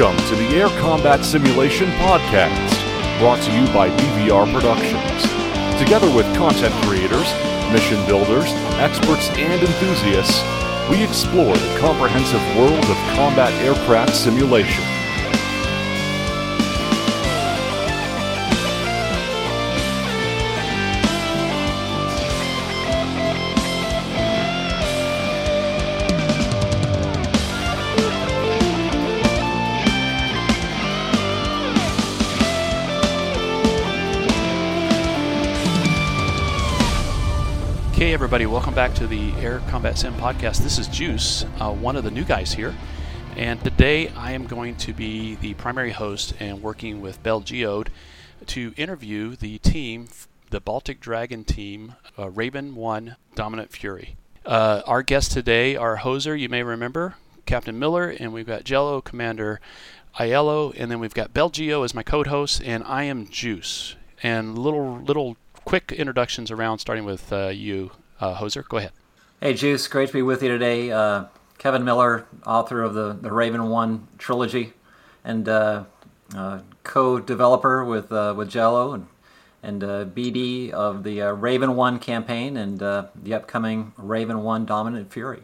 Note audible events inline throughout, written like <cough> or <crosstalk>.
Welcome to the Air Combat Simulation Podcast, brought to you by BVR Productions. Together with content creators, mission builders, experts, and enthusiasts, we explore the comprehensive world of combat aircraft simulation. Everybody, welcome back to the Air Combat Sim podcast. This is Juice, uh, one of the new guys here, and today I am going to be the primary host and working with Bell Geode to interview the team, the Baltic Dragon team, uh, Raven 1 Dominant Fury. Uh, our guests today are Hoser, you may remember, Captain Miller, and we've got Jello, Commander Aiello, and then we've got Bell Geo as my co-host, and I am Juice. And little little quick introductions around, starting with uh, you, uh, Hoser. Go ahead. Hey, Juice. Great to be with you today. Uh, Kevin Miller, author of the, the Raven One trilogy, and uh, uh, co-developer with uh, with Jello and and uh, BD of the uh, Raven One campaign and uh, the upcoming Raven One Dominant Fury.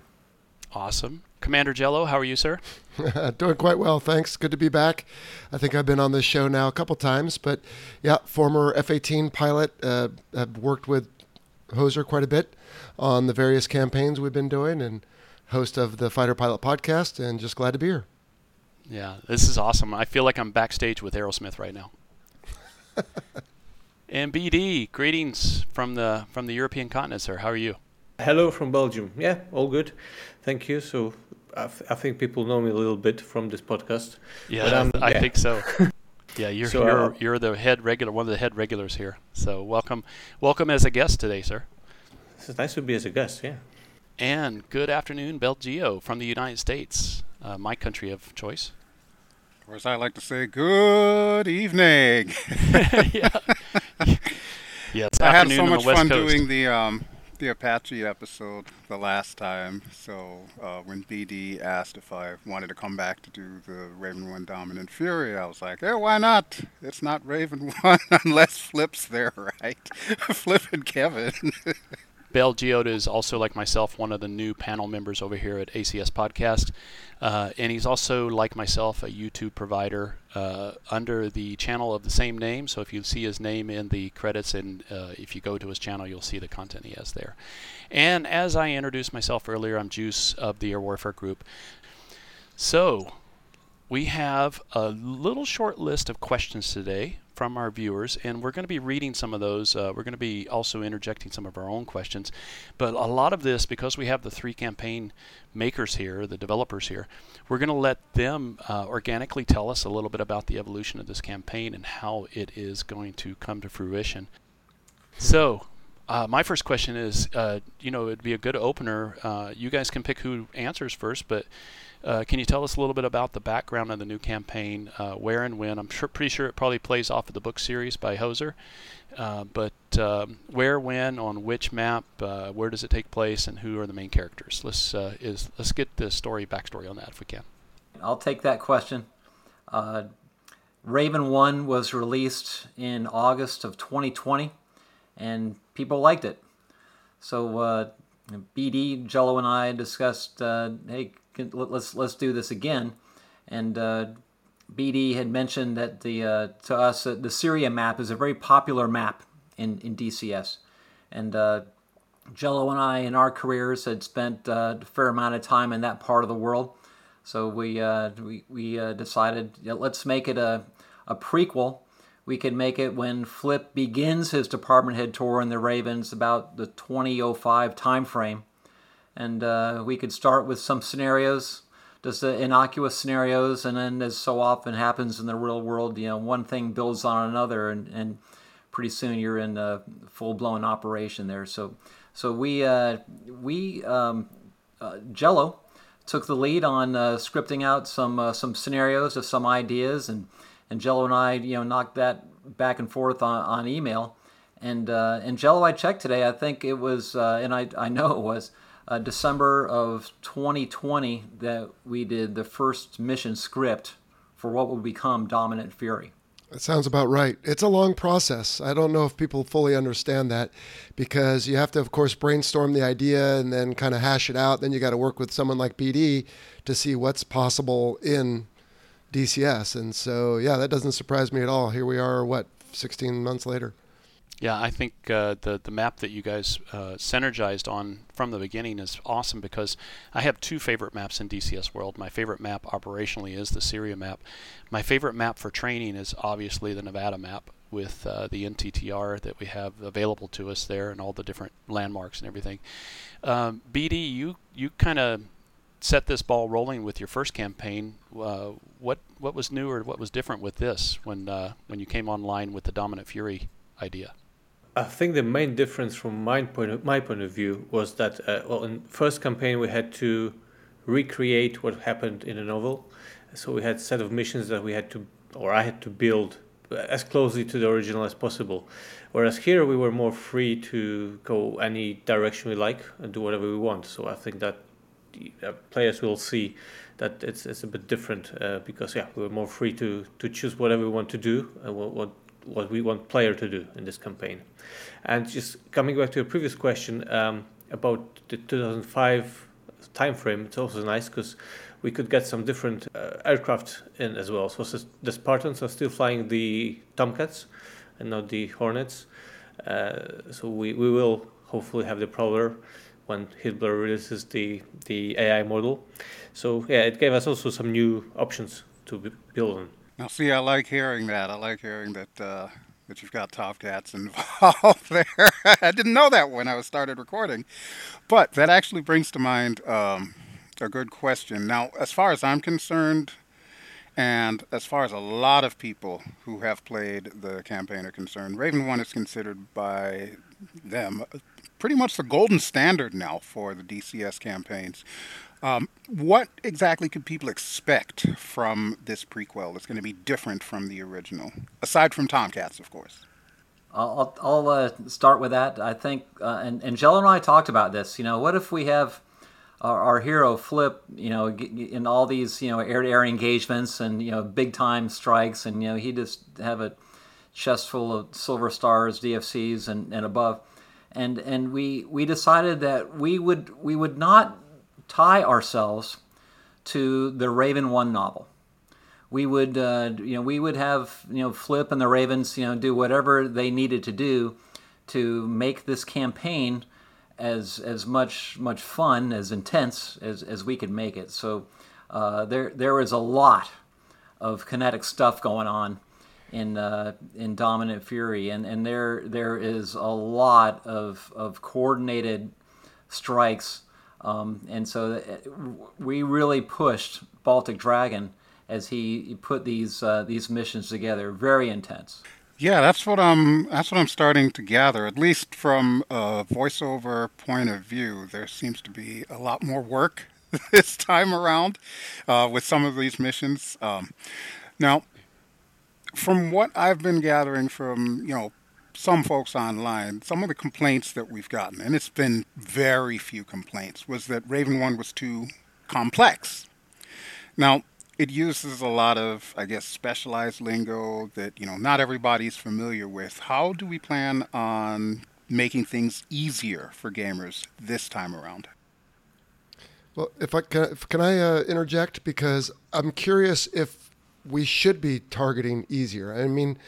Awesome. Commander Jello, how are you, sir? <laughs> Doing quite well, thanks. Good to be back. I think I've been on this show now a couple times, but yeah, former F 18 pilot. Uh, I've worked with Hoser quite a bit on the various campaigns we've been doing and host of the Fighter Pilot podcast, and just glad to be here. Yeah, this is awesome. I feel like I'm backstage with Aerosmith right now. <laughs> and BD, greetings from the from the European continent, sir. How are you? Hello from Belgium. Yeah, all good. Thank you. So I, th- I think people know me a little bit from this podcast. Yeah, But, um, I yeah. think so. <laughs> Yeah, you're So, you're, uh, you're the head regular, one of the head regulars here. So welcome, welcome as a guest today, sir. It's nice to be as a guest. Yeah. And good afternoon, Belgio from the United States, uh, my country of choice. Or as I like to say, good evening. <laughs> yeah. <laughs> yeah, it's I had afternoon so on much the West fun Coast. doing the um, the Apache episode the last time. So uh, when BD asked if I wanted to come back to do the Raven One Dominant Fury, I was like, "Yeah, why not? It's not Raven <laughs> One unless Flip's there, right? <laughs> Flip and Kevin." <laughs> Bell Geoda is also, like myself, one of the new panel members over here at ACS Podcast. Uh, and he's also, like myself, a YouTube provider uh, under the channel of the same name. So if you see his name in the credits and uh, if you go to his channel, you'll see the content he has there. And as I introduced myself earlier, I'm Juice of the Air Warfare Group. So we have a little short list of questions today from our viewers, and we're going to be reading some of those. Uh, we're going to be also interjecting some of our own questions. But a lot of this, because we have the three campaign makers here, the developers here, we're going to let them uh, organically tell us a little bit about the evolution of this campaign and how it is going to come to fruition. So, uh, my first question is, uh, you know, it'd be a good opener. Uh, you guys can pick who answers first, but uh, can you tell us a little bit about the background of the new campaign, uh, where and when? I'm sure, pretty sure it probably plays off of the book series by Hoser, uh, but um, where, when, on which map, uh, where does it take place, and who are the main characters? Let's uh, is let's get the story backstory on that if we can. I'll take that question. Uh, Raven One was released in August of 2020, and people liked it. So BD, Jello, and I discussed, hey, let's let's do this again. And uh, BD had mentioned that the uh, to us that the Syria map is a very popular map in in DCS, and uh, Jello and I in our careers had spent uh, a fair amount of time in that part of the world. So we uh, we, we uh, decided yeah, let's make it a, a prequel. We could make it when Flip begins his department head tour in the Ravens about the 2005 timeframe. And uh, we could start with some scenarios, just uh, innocuous scenarios, and then as so often happens in the real world, you know, one thing builds on another, and, and pretty soon you're in a full-blown operation there. So, so we uh, we um, uh, Jello took the lead on uh, scripting out some uh, some scenarios of some ideas, and and Jello and I, you know, knocked that back and forth on, on email. And uh, and Jello, I checked today. I think it was, and I I know it was uh, December of 2020 that we did the first mission script for what will become Dominant Fury. That sounds about right. It's a long process. I don't know if people fully understand that because you have to, of course, brainstorm the idea and then kind of hash it out. Then you got to work with someone like BD to see what's possible in DCS. And so, yeah, that doesn't surprise me at all. Here we are, what, 16 months later? Yeah, I think uh, the the map that you guys uh, synergized on from the beginning is awesome because I have two favorite maps in DCS World. My favorite map operationally is the Syria map. My favorite map for training is obviously the Nevada map with uh, the NTTR that we have available to us there and all the different landmarks and everything. Um, BD, you you kind of set this ball rolling with your first campaign. Uh, what what was new or what was different with this when uh, when you came online with the Dominant Fury idea? I think the main difference from my point of, my point of view was that uh, well, in first campaign we had to recreate what happened in a novel, so we had set of missions that we had to or I had to build as closely to the original as possible. Whereas here we were more free to go any direction we like and do whatever we want. So I think that uh, players will see that it's it's a bit different uh, because yeah we were more free to to choose whatever we want to do and what, what what we want player to do in this campaign. And just coming back to your previous question um, about the 2005 timeframe, it's also nice because we could get some different uh, aircraft in as well. So the Spartans are still flying the Tomcats and not the Hornets. Uh, so we, we will hopefully have the Prowler when Heatblur releases the, the AI model. So yeah, it gave us also some new options to build on. Now, see, I like hearing that. I like hearing that uh, that you've got Tomcats <laughs> involved there. I didn't know that when I started recording, but that actually brings to mind um, a good question. Now, as far as I'm concerned, and as far as a lot of people who have played the campaign are concerned, Raven One is considered by them pretty much the golden standard now for the DCS campaigns. Um, what exactly could people expect from this prequel that's going to be different from the original, aside from Tomcats, of course? I'll, I'll uh, start with that. I think, uh, and, and Jello and I talked about this. You know, what if we have our, our hero Flip, you know, in all these, you know, air-to-air engagements and, you know, big-time strikes, and, you know, he just have a chest full of silver stars, DFCs, and, and above. And, and we, we decided that we would, we would not tie ourselves to the Raven One novel. We would, uh, you know, we would have, you know, Flip and the Ravens, you know, do whatever they needed to do to make this campaign as as much much fun, as intense as, as we could make it. So uh, there there is a lot of kinetic stuff going on in uh, in Dominant Fury, and, and there there is a lot of of coordinated strikes um, and so uh, we really pushed Baltic Dragon as he put these uh, these missions together. Very intense. Yeah, that's what I'm. That's what I'm starting to gather. At least from a voiceover point of view, there seems to be a lot more work <laughs> this time around uh, with some of these missions. Um, now, from what I've been gathering from you know some folks online, some of the complaints that we've gotten, and it's been very few complaints, was that Raven 1 was too complex. Now, it uses a lot of, I guess, specialized lingo that, you know, not everybody's familiar with. How do we plan on making things easier for gamers this time around? Well, if I can, can I uh, interject because I'm curious if we should be targeting easier. I mean,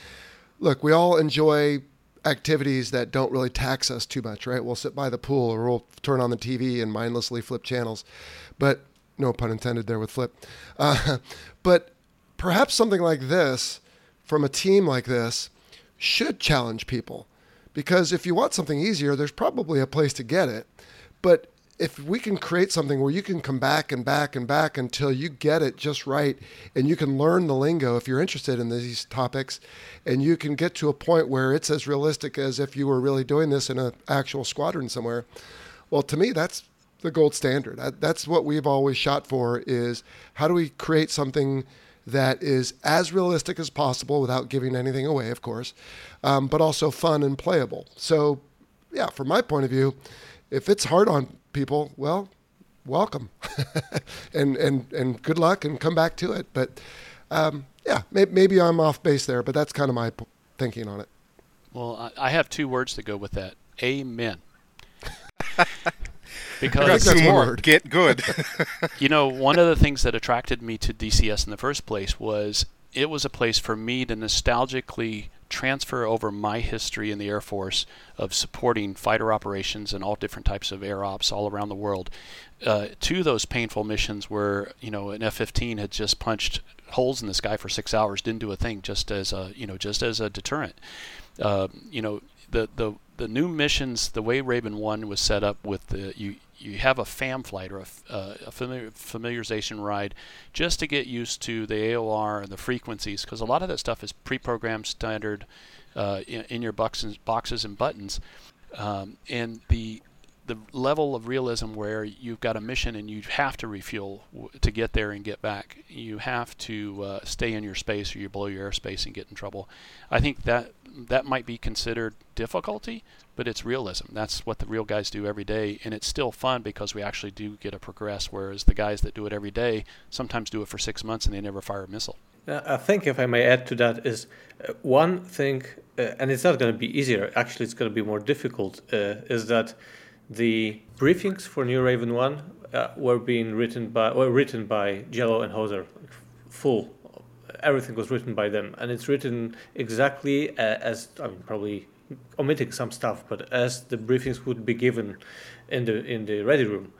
look, we all enjoy activities that don't really tax us too much, right? We'll sit by the pool or we'll turn on the TV and mindlessly flip channels. But no pun intended there with flip. Uh, <laughs> but perhaps something like this from a team like this should challenge people because if you want something easier, there's probably a place to get it. But if we can create something where you can come back and back and back until you get it just right and you can learn the lingo if you're interested in these topics and you can get to a point where it's as realistic as if you were really doing this in an actual squadron somewhere well to me that's the gold standard. That's what we've always shot for is how do we create something that is as realistic as possible without giving anything away of course um, but also fun and playable. So yeah from my point of view if it's hard on people, well, welcome, <laughs> and and and good luck, and come back to it. But Um, yeah, may, maybe I'm off base there, but that's kind of my p- thinking on it. Well, I, I have two words to go with that. Amen. <laughs> Because got that's more. word. Get good. <laughs> you know, one of the things that attracted me to DCS in the first place was it was a place for me to nostalgically transfer over my history in the Air Force of supporting fighter operations and all different types of air ops all around the world uh, to those painful missions where you know an F-15 had just punched holes in the sky for six hours, didn't do a thing, just as a you know just as a deterrent. Uh, you know the the the new missions, the way Raven One was set up with the you you have a FAM flight or a, uh, a familiar, familiarization ride just to get used to the AOR and the frequencies because a lot of that stuff is pre-programmed standard uh, in, in your boxes, boxes and buttons um, and the the level of realism where you've got a mission and you have to refuel w- to get there and get back. You have to uh, stay in your space or you blow your airspace and get in trouble. I think that that might be considered difficulty, but it's realism. That's what the real guys do every day, and it's still fun because we actually do get to progress. Whereas the guys that do it every day sometimes do it for six months and they never fire a missile. Uh, I think if I may add to that is uh, one thing, uh, and it's not going to be easier. Actually, it's going to be more difficult. Uh, is that the briefings for New Raven One uh, were being written by were written by Jello and Hoser, full. Everything was written by them, and it's written exactly uh, as I mean, probably omitting some stuff, but as the briefings would be given in the in the ready room.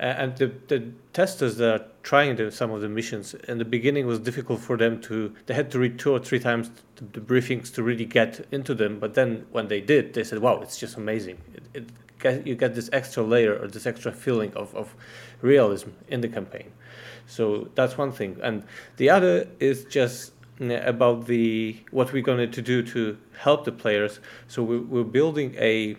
Uh, and the, the testers that are trying the, some of the missions in the beginning was difficult for them to they had to read two or three times the, the briefings to really get into them but then when they did they said wow it's just amazing it, it you get this extra layer or this extra feeling of, of realism in the campaign so that's one thing and the other is just mm, about the what we're going to do to help the players so we, we're building a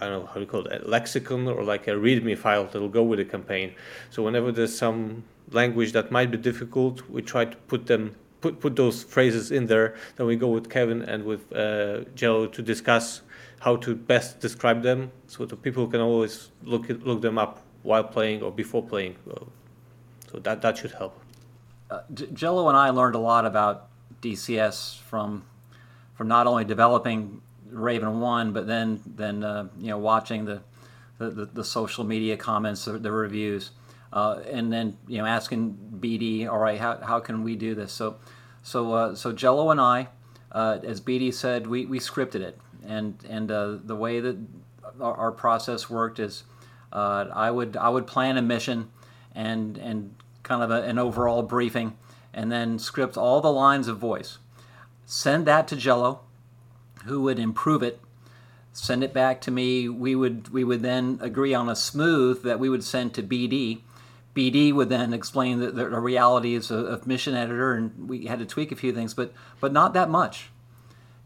I don't know how to call it, a lexicon or like a README file that'll go with the campaign. So whenever there's some language that might be difficult, we try to put them put put those phrases in there. Then we go with Kevin and with uh, to discuss how to best describe them, so that people can always look look them up while playing or before playing. So that that should help. Uh, J- Jello and I learned a lot about DCS from from not only developing Raven One, but then then uh, you know watching the the, the, the social media comments, the, the reviews, uh, and then you know asking BD, all right, how, how can we do this? So so uh, so Jello and I, uh, as BD said, we, we scripted it, and and uh, the way that our, our process worked is I would I would plan a mission and and kind of a, an overall briefing, and then script all the lines of voice, send that to Jello who would improve it. Send it back to me. We would we would then agree on a smooth that we would send to bd bd would then explain the, the realities of, of mission editor and we had to tweak a few things but but not that much.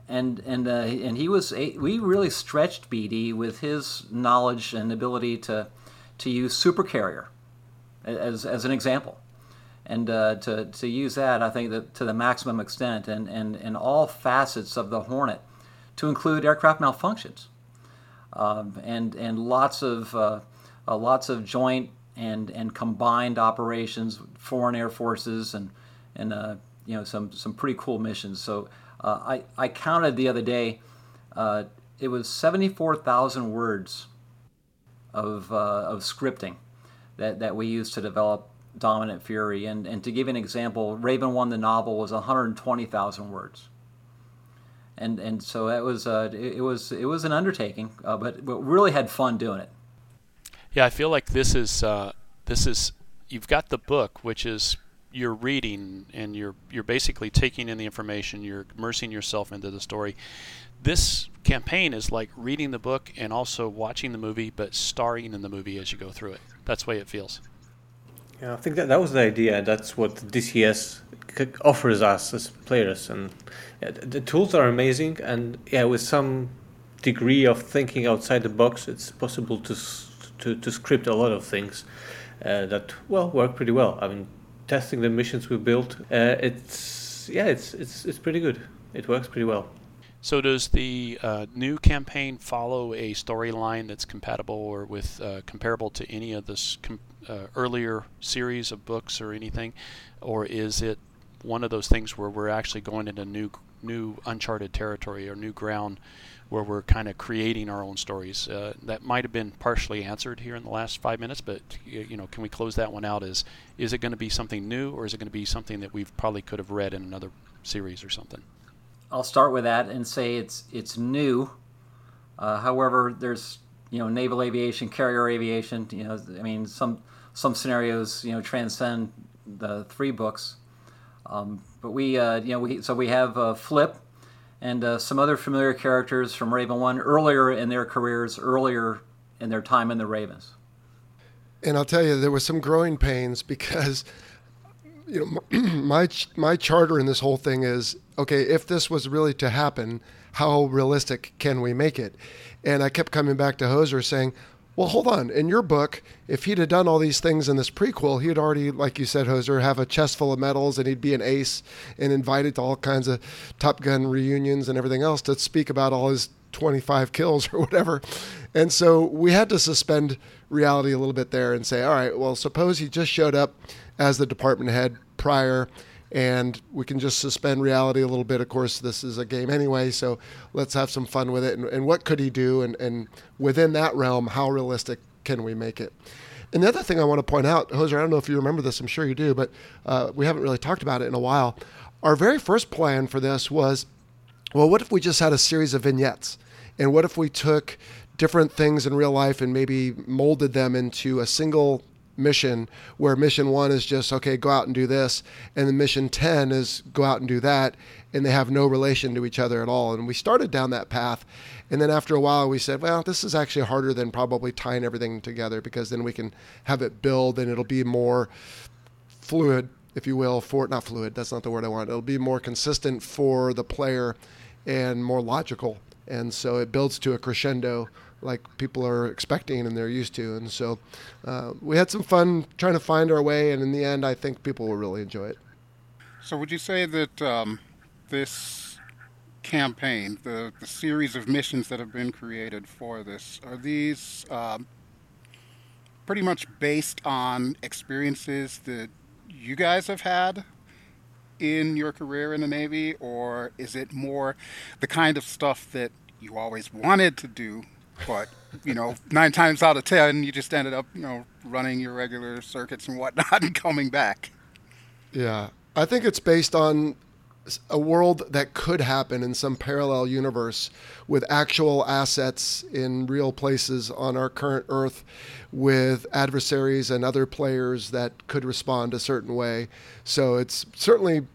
And and uh, and he was a, we really stretched bd with his knowledge and ability to to use supercarrier as as an example and uh, to, to use that, I think that to the maximum extent, and, and, and all facets of the Hornet, to include aircraft malfunctions, um, and and lots of uh, uh, lots of joint and and combined operations, foreign air forces, and and uh, you know some some pretty cool missions. So uh, I I counted the other day, uh, it was seventy four thousand words of of scripting that that we use to develop Dominant Fury. And, and to give an example, Raven One, the novel, was 120,000 words. And and so it was uh, it, it was it was an undertaking, uh, but we really had fun doing it. Yeah, I feel like this is uh, this is you've got the book, which is you're reading and you're you're basically taking in the information, you're immersing yourself into the story. This campaign is like reading the book and also watching the movie, but starring in the movie as you go through it. That's the way it feels. Yeah, I think that that was the idea. That's what DCS offers us as players, and yeah, the, the tools are amazing. And yeah, with some degree of thinking outside the box, it's possible to to, to script a lot of things uh, that well work pretty well. I mean, testing the missions we built, uh, it's yeah, it's it's it's pretty good. It works pretty well. So does the uh, new campaign follow a storyline that's compatible or with uh, comparable to any of this com- uh, earlier series of books or anything, or is it one of those things where we're actually going into new new uncharted territory or new ground where we're kind of creating our own stories. Uh, that might have been partially answered here in the last five minutes, but you know, can we close that one out? Is is it going to be something new, or is it going to be something that we've probably could have read in another series or something? I'll start with that and say it's it's new. Uh, however, there's you know naval aviation, carrier aviation. You know, I mean some some scenarios you know transcend the three books. Um, but we uh, you know we so we have uh, Flip and uh, some other familiar characters from Raven One earlier in their careers, earlier in their time in the Ravens. And I'll tell you, there was some growing pains because, you know, <clears throat> my my charter in this whole thing is okay. If this was really to happen, how realistic can we make it? And I kept coming back to Hoser saying, well, hold on. In your book, if he'd have done all these things in this prequel, he'd already, like you said, Hoser, have a chest full of medals and he'd be an ace and invited to all kinds of Top Gun reunions and everything else to speak about all his 25 kills or whatever. And so we had to suspend reality a little bit there and say, all right, well, suppose he just showed up as the department head prior and we can just suspend reality a little bit. Of course, this is a game anyway, so let's have some fun with it. And, and what could he do? And, and within that realm, how realistic can we make it? And the other thing I want to point out, Hoser, I don't know if you remember this, I'm sure you do, but uh, we haven't really talked about it in a while. Our very first plan for this was well, what if we just had a series of vignettes? And what if we took different things in real life and maybe molded them into a single mission where mission one is just okay go out and do this and the mission 10 is go out and do that and they have no relation to each other at all. And we started down that path and then after a while we said well this is actually harder than probably tying everything together because then we can have it build and it'll be more fluid if you will for not fluid that's not the word i want it'll be more consistent for the player and more logical. And so it builds to a crescendo like people are expecting and they're used to. And so uh, we had some fun trying to find our way, and in the end, I think people will really enjoy it. So, would you say that um, this campaign, the, the series of missions that have been created for this, are these um, pretty much based on experiences that you guys have had in your career in the Navy, or is it more the kind of stuff that you always wanted to do but you know, nine times out of ten, you just ended up, you know, running your regular circuits and whatnot <laughs> and coming back. Yeah, I think it's based on a world that could happen in some parallel universe with actual assets in real places on our current Earth, with adversaries and other players that could respond a certain way. So it's certainly,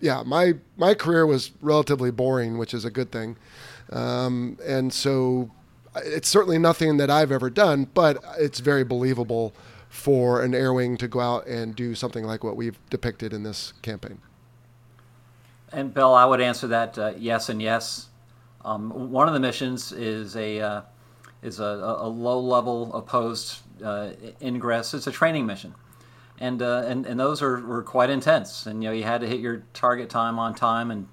yeah, my my career was relatively boring, which is a good thing. Um, and so it's certainly nothing that I've ever done, but it's very believable for an air wing to go out and do something like what we've depicted in this campaign. And Bill, I would answer that uh, yes and yes. Um, one of the missions is a uh, is a, a, low level opposed uh, ingress. It's a training mission, and uh, and and those are were quite intense. And you know you had to hit your target time on time, and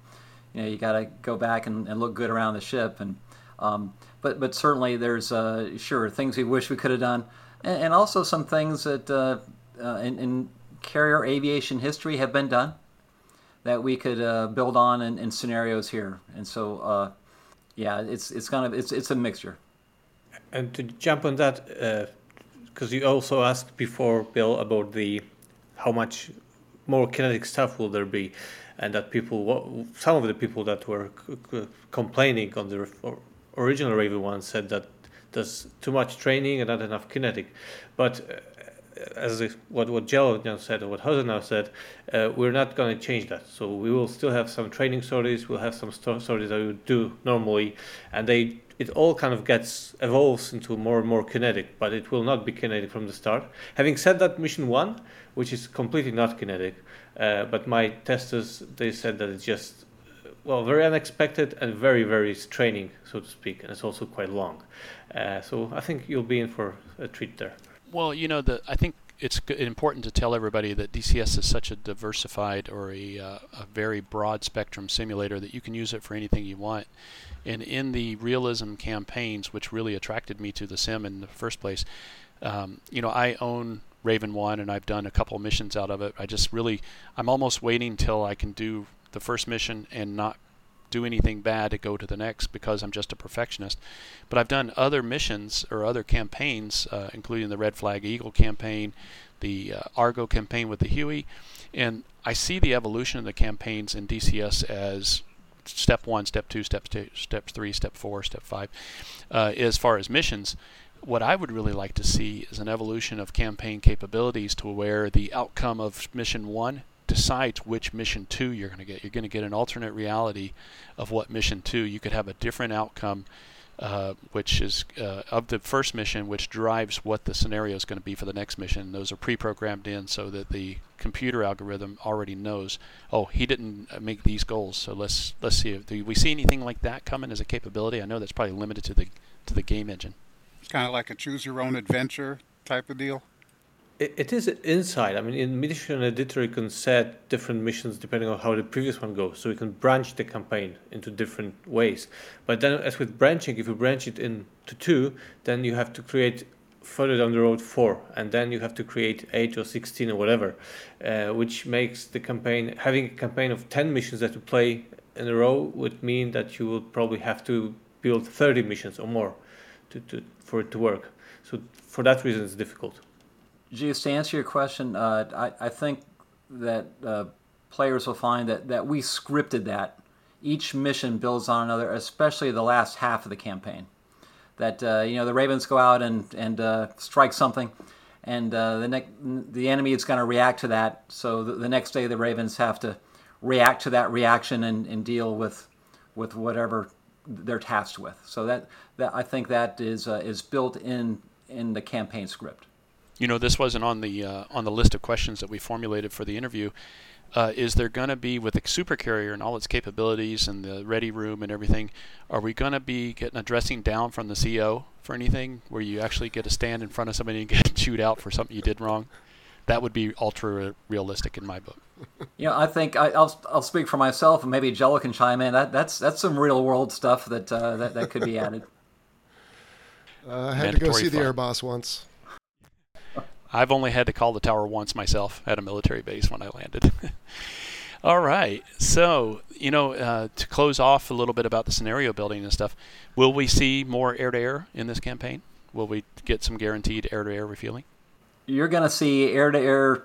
you know you got to go back and, and look good around the ship. And um, but but certainly there's uh, sure things we wish we could have done, and, and also some things that uh, uh, in, in, carrier aviation history have been done that we could uh, build on in, in, scenarios here. And so, uh, yeah, it's it's kind of it's it's a mixture. And to jump on that, because uh, you also asked before, Bill, about the how much more kinetic stuff will there be, and that people, some of the people that were complaining on the original Raven one said that there's too much training and not enough kinetic. But uh, as what what Jello said or what Hoser now said, uh, we're not going to change that. So we will still have some training stories. We'll have some sto- stories that we do normally, and they it all kind of gets evolves into more and more kinetic, but it will not be kinetic from the start. Having said that, mission one, which is completely not kinetic, uh, but my testers they said that it's just well, very unexpected and very, very straining, so to speak, and it's also quite long. Uh, so I think you'll be in for a treat there. Well, you know, the, I think it's important to tell everybody that DCS is such a diversified or a, uh, a very broad spectrum simulator that you can use it for anything you want. And in the realism campaigns, which really attracted me to the sim in the first place, um, you know, I own Raven One, and I've done a couple missions out of it. I just really, I'm almost waiting till I can do the first mission and not do anything bad to go to the next because I'm just a perfectionist. But I've done other missions or other campaigns, uh, including the Red Flag Eagle campaign, the uh, Argo campaign with the Huey, and I see the evolution of the campaigns in DCS as step one, step two, step two, step three, step four, step five. Uh, as far as missions, what I would really like to see is an evolution of campaign capabilities to where the outcome of mission one decides which mission two you're going to get. You're going to get an alternate reality of what mission two. You could have a different outcome, uh, which is uh, of the first mission, which drives what the scenario is going to be for the next mission. Those are pre-programmed in so that the computer algorithm already knows. Oh, he didn't uh, make these goals, so let's let's see. If, do we see anything like that coming as a capability? I know that's probably limited to the to the game engine. It's kind of like a choose your own adventure type of deal it, is inside. I mean, in Mission Editor, you can set different missions depending on how the previous one goes. So you can branch the campaign into different ways. But then, as with branching, if you branch it into two, then you have to create further down the road four, and then you have to create eight or sixteen or whatever, uh, which makes the campaign having a campaign of ten missions that you play in a row would mean that you will probably have to build thirty missions or more to, to for it to work. So for that reason, it's difficult. Just to answer your question, uh, I, I, think that uh, players will find that, that we scripted that. Each mission builds on another, especially the last half of the campaign. That uh, you know the Ravens go out and and uh, strike something, and uh, the the enemy is going to react to that. So the, the, next day the Ravens have to react to that reaction and, and deal with with whatever they're tasked with. So that that I think that is uh, is built in in the campaign script you know, this wasn't on the uh, on the list of questions that we formulated for the interview. Uh, is there going to be with the supercarrier and all its capabilities and the ready room and everything? Are we going to be getting a dressing down from the CO for anything where you actually get to stand in front of somebody and get <laughs> chewed out for something you did wrong? That would be ultra realistic in my book. Yeah, I think I, will I'll speak for myself, and maybe Jello can chime in. That, that's that's some real world stuff that uh, that that could be added. <laughs> Uh, I had Mandatory to go see fun. the Air Boss once. I've only had to call the tower once myself at a military base when I landed. <laughs> All right. So, you know, uh, to close off a little bit about the scenario building and stuff, will we see more air to air in this campaign? Will we get some guaranteed air to air refueling? You're going to see air to air,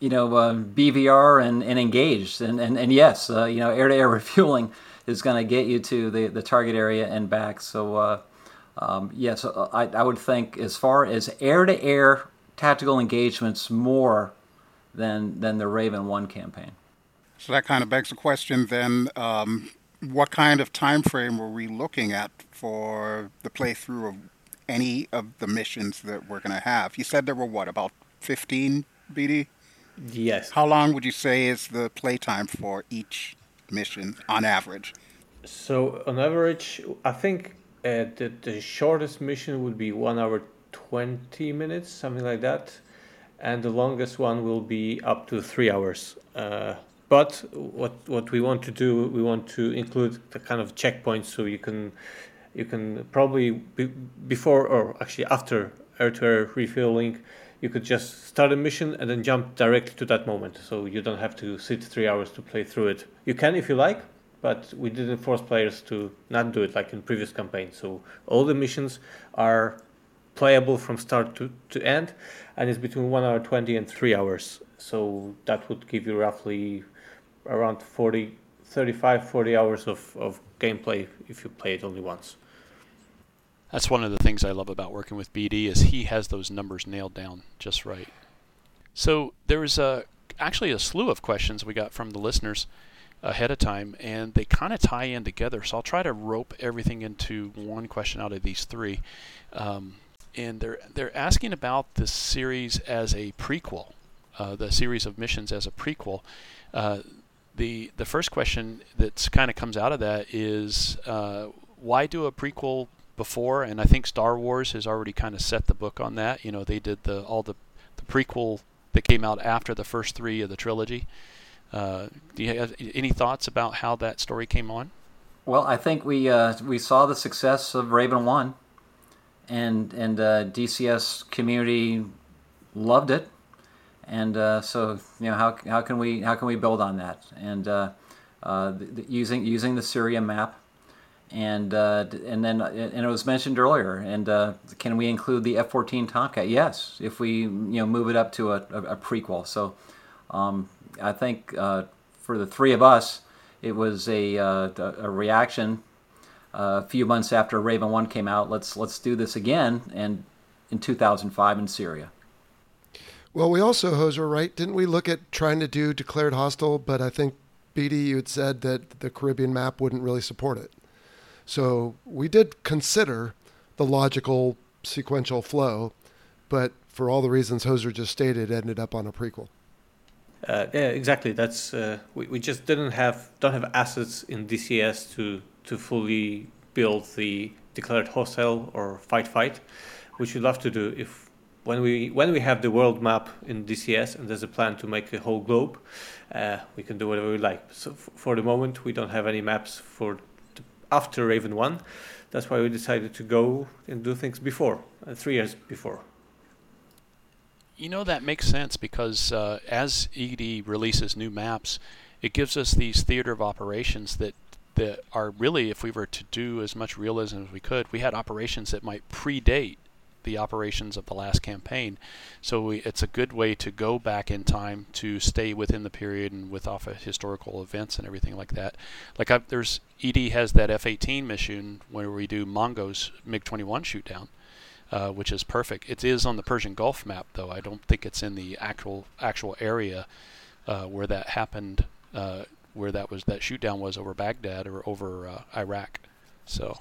you know, uh, BVR and, and engaged. And, and, and yes, uh, you know, air to air refueling is going to get you to the, the target area and back. So, uh, um, yes, uh, I, I, would think as far as air-to-air tactical engagements, more than than the Raven One campaign. So that kind of begs the question then: um, What kind of time frame were we looking at for the playthrough of any of the missions that we're going to have? You said there were what about fifteen, BD? Yes. How long would you say is the playtime for each mission on average? So on average, I think uh, the, the shortest mission would be one hour 20 minutes, something like that. And the longest one will be up to three hours. Uh, but what what we want to do, we want to include the kind of checkpoints so you can you can probably be, before or actually after air-to-air refueling, you could just start a mission and then jump directly to that moment. So you don't have to sit three hours to play through it. You can if you like, but we didn't force players to not do it like in previous campaigns. So all the missions are playable from start to, to end, and it's between 1 hour 20 and 3 hours. So that would give you roughly around 40, 35, 40 hours of, of gameplay if you play it only once. That's one of the things I love about working with BD is he has those numbers nailed down just right. So there was a, actually a slew of questions we got from the listeners ahead of time, and they kind of tie in together. So I'll try to rope everything into one question out of these three. Um, and they're they're asking about this series as a prequel, uh, the series of missions as a prequel. Uh, the the first question that kind of comes out of that is uh, why do a prequel before? And I think Star Wars has already kind of set the book on that. You know, they did the all the the prequel that came out after the first three of the trilogy. Uh, do you have any thoughts about how that story came on? Well, I think we uh, we saw the success of Raven One, and and uh, DCS community loved it, and so you know how, how can we how can we build on that and uh, the, the, using using the Syria map, and uh, and then and it was mentioned earlier. And uh, can we include the F-14 Tomcat? Yes, if we you know move it up to a, a, a prequel. So um, I think uh, for the three of us, it was a a reaction a few months after Raven One came out. Let's let's do this again, and in 2005 in Syria. Well, we also, Hoser, right? Didn't we look at trying to do declared hostile? But I think BD, you had said that the Caribbean map wouldn't really support it. So we did consider the logical sequential flow, but for all the reasons Hoser just stated, ended up on a prequel. Uh, yeah, exactly. That's uh, we, we just didn't have don't have assets in DCS to to fully build the declared hostile or fight fight, which we'd love to do if when we when we have the world map in DCS and there's a plan to make a whole globe, uh, we can do whatever we like. So f- for the moment, we don't have any maps for the, after Raven One. That's why we decided to go and do things before, uh, three years before. You know that makes sense because uh, as ED releases new maps, it gives us these theater of operations that that are really, if we were to do as much realism as we could, we had operations that might predate the operations of the last campaign. So we, it's a good way to go back in time to stay within the period and with off of historical events and everything like that. Like I've, there's ED has that F-18 mission where we do Mongo's MiG-21 shoot down. Uh, which is perfect. It is on the Persian Gulf map, though. I don't think it's in the actual actual area uh, where that happened uh, where that was that shoot down was over Baghdad or over uh, Iraq. So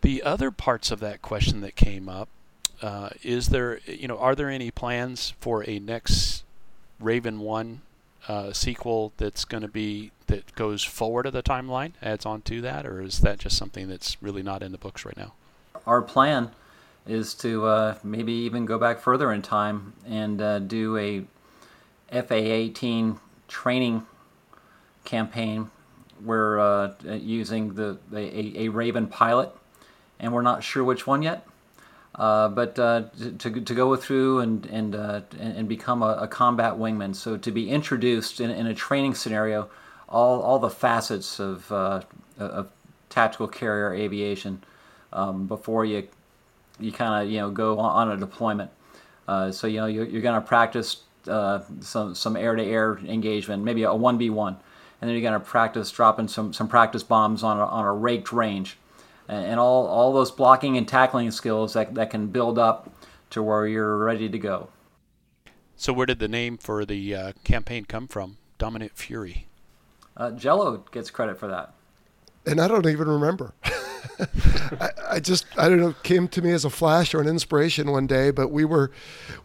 the other parts of that question that came up uh, is there you know are there any plans for a next Raven One uh, sequel that's going to be that goes forward of the timeline, adds on to that, or is that just something that's really not in the books right now? Our plan is to uh, maybe even go back further in time and uh, do a FA-18 training campaign. We're uh, using the a, a, Raven pilot, and we're not sure which one yet. Uh, but uh, to, to go through and and uh, and become a, a, combat wingman, so to be introduced in, in a training scenario, all all the facets of uh, of tactical carrier aviation um, before you you kind of you know go on, on a deployment. Uh, so you know you're, you're going to practice some some air to air engagement, maybe a one v one and then you're going to practice dropping some, some practice bombs on a, on a raked range. And, and all, all those blocking and tackling skills that, that can build up to where you're ready to go. So, where did the name for the uh, campaign come from? Dominant Fury. Uh, Jello gets credit for that. And I don't even remember. <laughs> <laughs> I, I, just I don't know came to me as a flash or an inspiration one day, but we were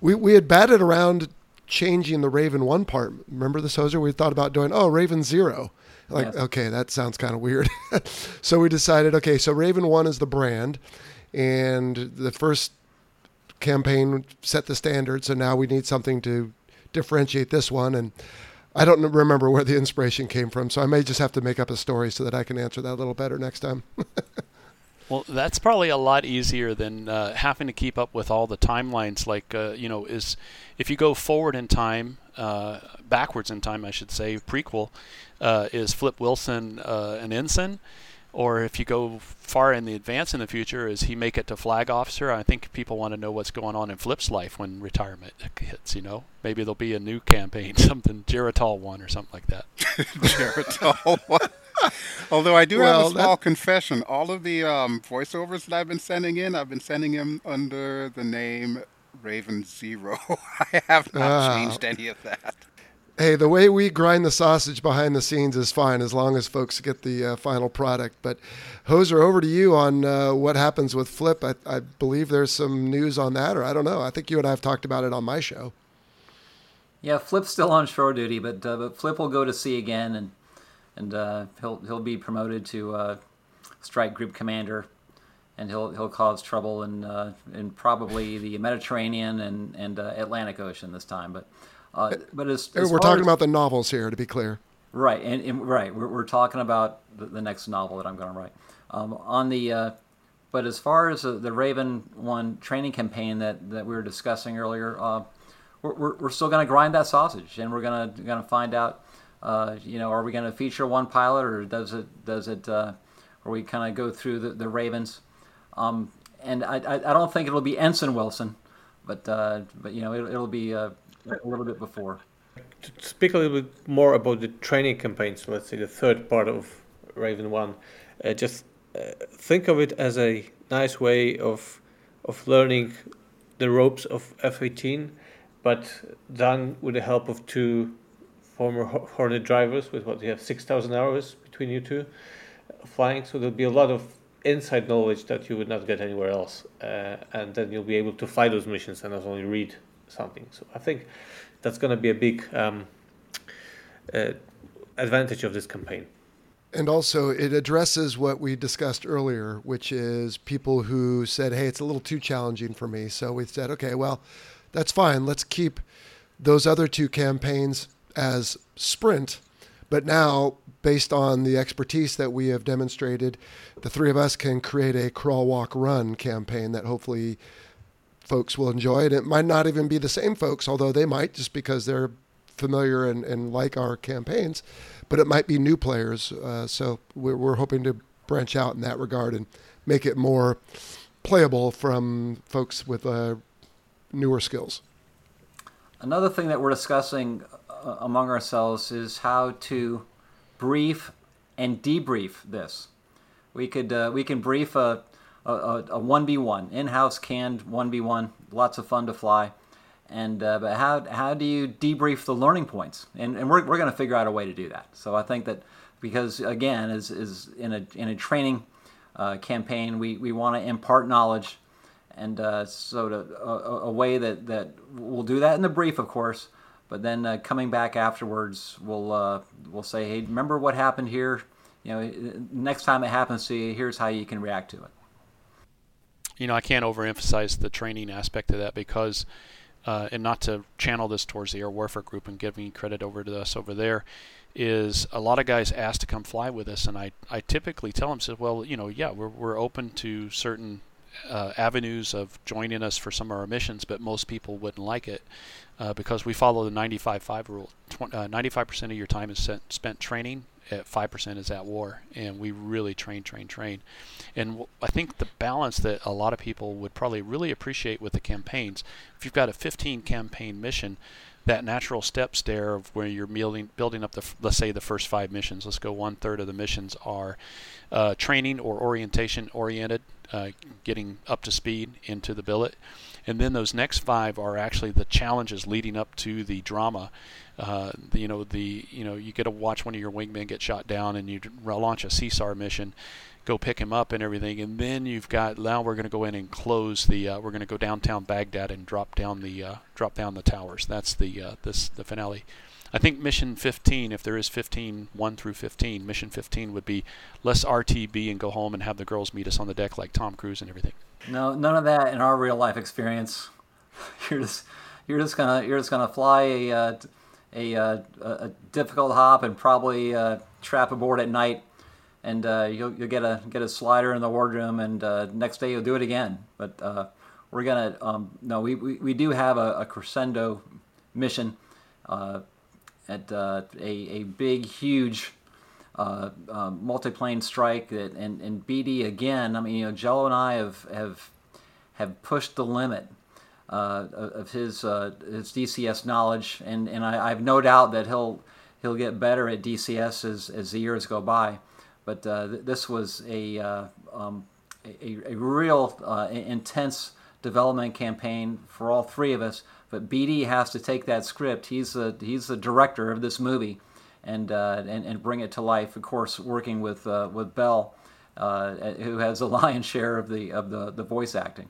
we, we had batted around changing the Raven one part. Remember the Hoser? We thought about doing oh Raven zero. Like yes. okay, that sounds kind of weird. <laughs> so we decided okay, so Raven one is the brand, and the first campaign set the standard. So now we need something to differentiate this one and. I don't remember where the inspiration came from, so I may just have to make up a story so that I can answer that a little better next time. <laughs> Well, that's probably a lot easier than uh, having to keep up with all the timelines. Like, uh, you know, is if you go forward in time, uh, backwards in time, I should say, prequel, uh, is Flip Wilson uh, an ensign? Or if you go far in the advance in the future, is he make it to flag officer? I think people want to know what's going on in Flip's life when retirement hits. You know, maybe there'll be a new campaign, <laughs> something Geritol one or something like that. <laughs> Geritol one. Although I do well, have a small that... confession, all of the um, voiceovers that I've been sending in, I've been sending him under the name Raven Zero. <laughs> I have not uh, changed any of that. Hey, the way we grind the sausage behind the scenes is fine as long as folks get the uh, final product. But Hoser, over to you on uh, what happens with Flip. I, I, believe there's some news on that, or I don't know. I think you and I have talked about it on my show. Yeah, Flip's still on shore duty, but uh, but Flip will go to sea again, and and uh, he'll he'll be promoted to uh, strike group commander, and he'll he'll cause trouble in uh, in probably the Mediterranean and and Atlantic Ocean this time. But uh, but as, as we're talking as, about the novels here, to be clear. Right, and, and right, we're, we're talking about the, the, next novel that I'm going to write. Um, on the uh, but as far as the, the Raven One training campaign that, that we were discussing earlier, uh, we're, we're, still going to grind that sausage, and we're going to going to find out, uh, you know, are we going to feature one pilot, or does it does it, uh, or we kind of go through the, the Ravens, um, and I, I, I don't think it'll be Ensign Wilson, but uh, but you know it, it'll be uh, a little bit before. To speak a little bit more about the training campaigns, let's say the third part of Raven One, uh, just uh, think of it as a nice way of of learning the ropes of F-18, but done with the help of two former Hornet drivers with what you have 6,000 hours between you two flying. So there'll be a lot of inside knowledge that you would not get anywhere else, uh, and then you'll be able to fly those missions and not only read something. So I think that's going to be a big um, uh, advantage of this campaign. And also, it addresses what we discussed earlier, which is people who said, hey, it's a little too challenging for me. So we said, okay, well, that's fine. Let's keep those other two campaigns as sprint. But now, based on the expertise that we have demonstrated, the three of us can create a crawl, walk, run campaign that hopefully folks will enjoy. And it might not even be the same folks, although they might just because they're familiar and, and like our campaigns but it might be new players. Uh, so we're, we're hoping to branch out in that regard and make it more playable from folks with uh, newer skills. Another thing that we're discussing uh, among ourselves is how to brief and debrief this. We could uh, we can brief a a v one in house canned one v one, lots of fun to fly and uh, but how how do you debrief the learning points? And, and we're, we're going to figure out a way to do that. So I think that because again, is is in a in a training uh, campaign, we, we want to impart knowledge, and uh, so to, a, a, way that that we'll do that in the brief, of course. But then uh, coming back afterwards, we'll uh, we'll say, hey, remember what happened here? You know, next time it happens to you, here's how you can react to it. You know, I can't overemphasize the training aspect of that because uh, and not to channel this towards the air warfare group and giving credit over to us over there, is a lot of guys ask to come fly with us, and I, I typically tell them, says, well, you know, yeah, we're, we're open to certain uh, avenues of joining us for some of our missions, but most people wouldn't like it uh, because we follow the 95-5 rule. Tw- 95% uh, of your time is spent training, at 5% is at war, and we really train, train, train. And I think the balance that a lot of people would probably really appreciate with the campaigns, if you've got a 15 campaign mission, that natural steps there of where you're building, building up the, let's say, the first five missions. Let's go one third of the missions are uh, training or orientation oriented, uh, getting up to speed into the billet. And then those next five are actually the challenges leading up to the drama. Uh, the, you know the you know you get to watch one of your wingmen get shot down and you launch a CSAR mission go pick him up and everything. And then you've got now we're going to go in and close the uh, we're going to go downtown Baghdad and drop down the uh, drop down the towers. That's the uh, this the finale I think mission 15 if there is 15 1 through 15 mission 15 would be let's RTB and go home and have the girls meet us on the deck like Tom Cruise and everything. No none of that in our real life experience. <laughs> You're just you're just gonna you're just gonna fly a uh, a, uh, a difficult hop and probably uh, trap aboard at night, and uh, you'll, you'll get a get a slider in the wardroom, and next day you'll do it again. But we're gonna um, no, we, we, we do have a, a crescendo mission uh, at a a big huge. Uh, uh, multi-plane strike that, and, and BD again. I mean, you know, Jello and I have have have pushed the limit uh, of his uh, his DCS knowledge, and and I, I, have no doubt that he'll he'll get better at DCS as, as the years go by. But uh, th- this was a, uh, um, a, a real uh, intense development campaign for all three of us. But BD has to take that script. He's the he's the director of this movie, and uh, and, and bring it to life. Of course, working with with Bell, who has a <laughs> lion's share of the of the, the voice acting.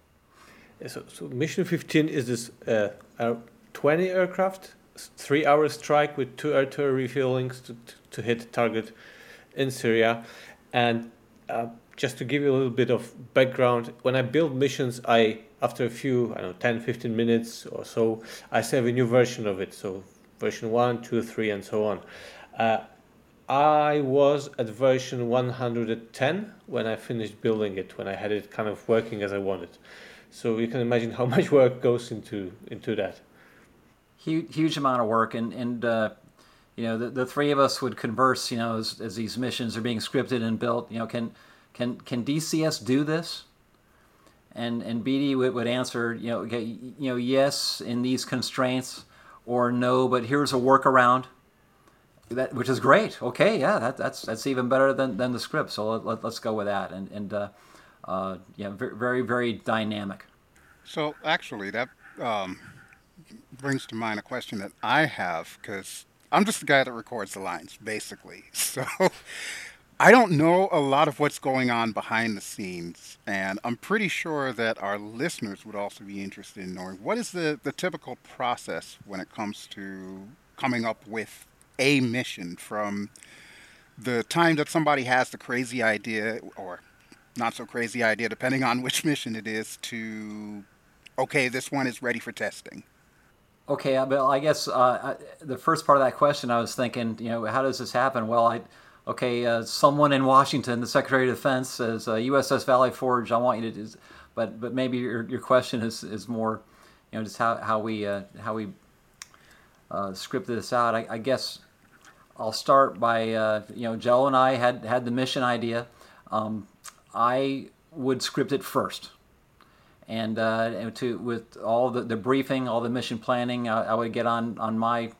So, so mission 15 is this uh, 20 aircraft, three hour strike with two artillery refuelings to, to, to hit target in Syria. And uh, just to give you a little bit of background, when I build missions, I after a few, I don't know, 10, 15 minutes or so, I save a new version of it. So version 1, 2, 3, and so on. Uh, I was at version 110 when I finished building it, when I had it kind of working as I wanted. So you can imagine how <laughs> much work goes into into that. Huge, huge amount of work, and and uh, you know the, the three of us would converse. You know, as, as these missions are being scripted and built. You know, can can can DCS do this? And and BD would, would answer. You know, okay, you know, yes in these constraints, or no, but here's a workaround that which is great. Okay, yeah, that, that's that's even better than, than the script. So let, let, us go with that. And and uh, uh, yeah, very very dynamic. So actually, that um, brings to mind a question that I have because I'm just the guy that records the lines, basically. <laughs> So I don't know a lot of what's going on behind the scenes, and I'm pretty sure that our listeners would also be interested in knowing what is the, the typical process when it comes to coming up with a mission from the time that somebody has the crazy idea or not so crazy idea, depending on which mission it is, to okay, this one is ready for testing. Okay, uh, Bill. I guess uh, the first part of that question, I was thinking, you know, how does this happen? Well, I, okay, uh, someone in Washington, the Secretary of Defense, says USS uh, Valley Forge. I want you to, do, but but maybe your, your question is, is more, you know, just how how we uh, how we uh, scripted this out. I, I, guess I'll start by you know, Joe and I had had the mission idea. Um, I would script it first and, uh, and to with all the, the briefing, all the mission planning, I, I, would get on on my,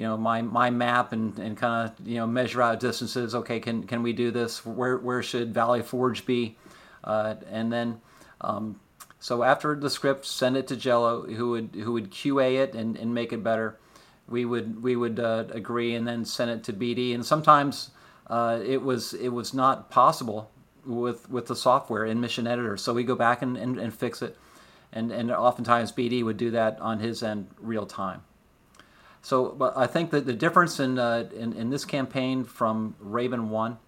you know, my my map and, and kind of you know measure out distances. Okay, can can we do this? Where where should Valley Forge be? Uh, and then, um, so after the script, send it to Jello, who would who would QA it and, and make it better. We would we would uh, agree and then send it to BD. And sometimes uh, it was it was not possible with with the software in Mission Editor. So we go back and, and, and fix it, and and oftentimes BD would do that on his end real time. So, but I think that the difference in, uh, in, in this campaign from Raven One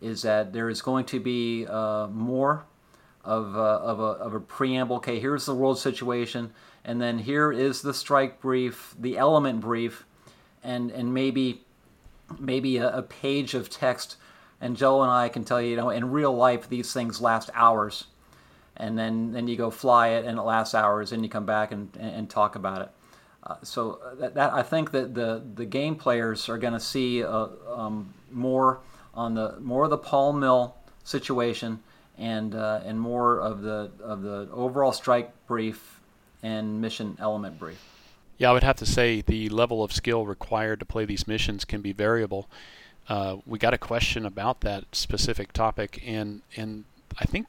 is that there is going to be uh, more of, uh, of, a, of a preamble. Okay, here's the world situation, and then here is the strike brief, the element brief, and and maybe maybe a, a page of text and Joe and I can tell you, you know, in real life, these things last hours. And then, then you go fly it and it lasts hours and you come back and, and talk about it. Uh, so that, that, I think that the, the game players are going to see uh, um, more on the more of the pol-mil situation and uh, and more of the of the overall strike brief and mission element brief. Yeah, I would have to say the level of skill required to play these missions can be variable uh, we got a question about that specific topic, and and I think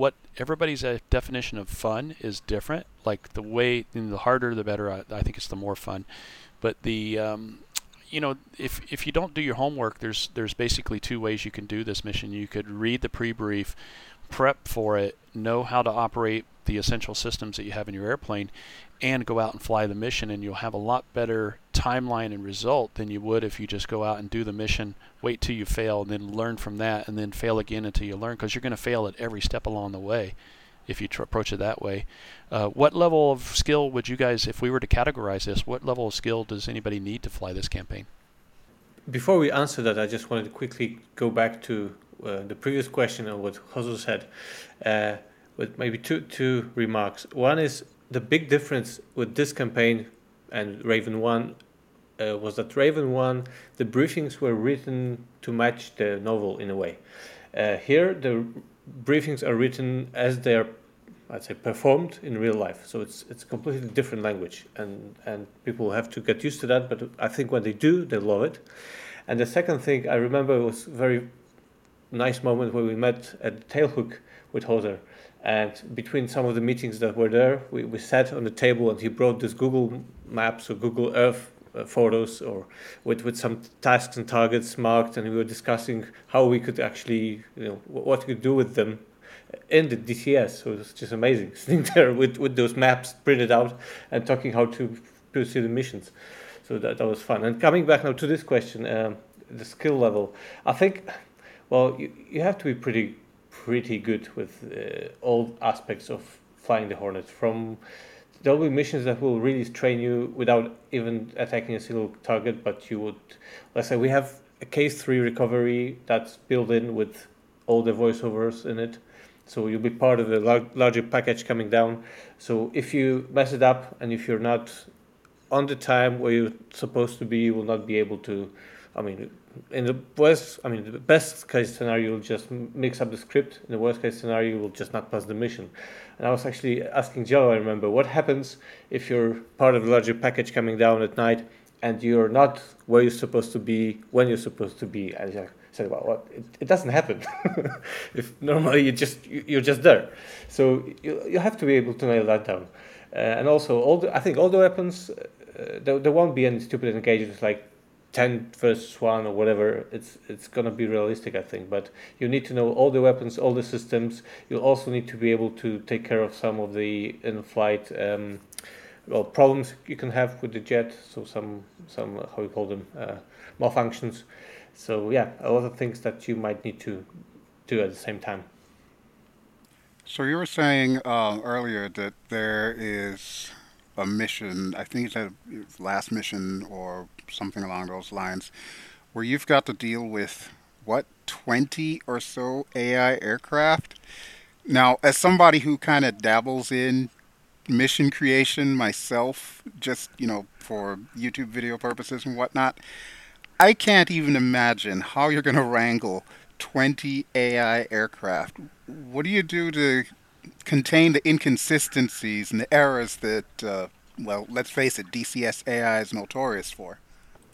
what everybody's uh, definition of fun is different. Like the way, the harder the better. I, I, think it's the more fun. But the um, you know, if if you don't do your homework, there's there's basically two ways you can do this mission. You could read the pre-brief, prep for it, know how to operate the essential systems that you have in your airplane, and go out and fly the mission and you'll have a lot better timeline and result than you would if you just go out and do the mission wait till you fail and then learn from that and then fail again until you learn because you're going to fail at every step along the way if you tr- approach it that way. Uh, what level of skill would you guys if we were to categorize this what level of skill does anybody need to fly this campaign? Before we answer that i just wanted to quickly go back to uh, the previous question and what Hoser said. Uh, maybe two two remarks one is the big difference with this campaign and Raven 1 uh, was that Raven 1, the briefings were written to match the novel in a way. Uh, here, the briefings are written as they're, I'd say, performed in real life. So it's it's a completely different language, and and people have to get used to that. But I think when they do, they love it. And the second thing I remember was a very nice moment where we met at Tailhook with Hoser and between some of the meetings that were there, we, we sat on the table and he brought this Google Maps or Google Earth uh, photos or with, with some tasks and targets marked and we were discussing how we could actually, you know, what we could do with them in the DCS. So it was just amazing <laughs> sitting there with, with those maps printed out and talking how to pursue the missions. So that, that was fun. And coming back now to this question, um, the skill level, I think, well, you, you have to be pretty pretty good with uh, all aspects of flying the Hornet. From there'll be missions that will really train you without even attacking a single target, but you would, let's say, we have a case three recovery that's built in with all the voiceovers in it. So you'll be part of the lar- larger package coming down. So if you mess it up and if you're not on the time where you're supposed to be, you will not be able to. I mean, in the worst, I mean, the best case scenario, you'll just mix up the script. In the worst case scenario, you will just not pass the mission. And I was actually asking Joe, I remember, what happens if you're part of a larger package coming down at night and you're not where you're supposed to be when you're supposed to be? And like, said, well, what? It, it doesn't happen. <laughs> if normally you just you're just there, so you you have to be able to nail that down. Uh, and also, all the, I think all the weapons, uh, there, there won't be any stupid engagements like 10 versus 1 or whatever it's it's going to be realistic i think but you need to know all the weapons all the systems you also need to be able to take care of some of the in-flight um, well problems you can have with the jet so some some how you call them uh, malfunctions so yeah, a lot of things that you might need to do at the same time. So you were saying uh, earlier that there is a mission. I think it's a last mission or something along those lines, where you've got to deal with what twenty or so AI aircraft. Now, as somebody who kind of dabbles in mission creation myself, just you know for YouTube video purposes and whatnot, I can't even imagine how you're going to wrangle 20 AI aircraft. What do you do to contain the inconsistencies and the errors that, uh, well, let's face it, DCS AI is notorious for?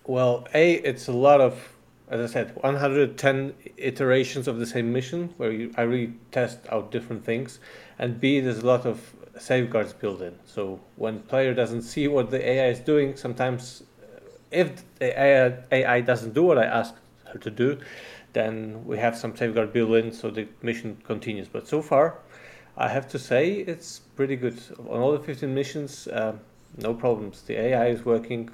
Well, A, it's a lot of, as I said, 110 iterations of the same mission where you, I really test out different things. And B, there's a lot of safeguards built in. So when player doesn't see what the AI is doing, sometimes if the AI doesn't do what I ask her to do, then we have some safeguard built in so the mission continues. But so far, I have to say it's pretty good. On all the 15 missions, uh, no problems. The AI is working,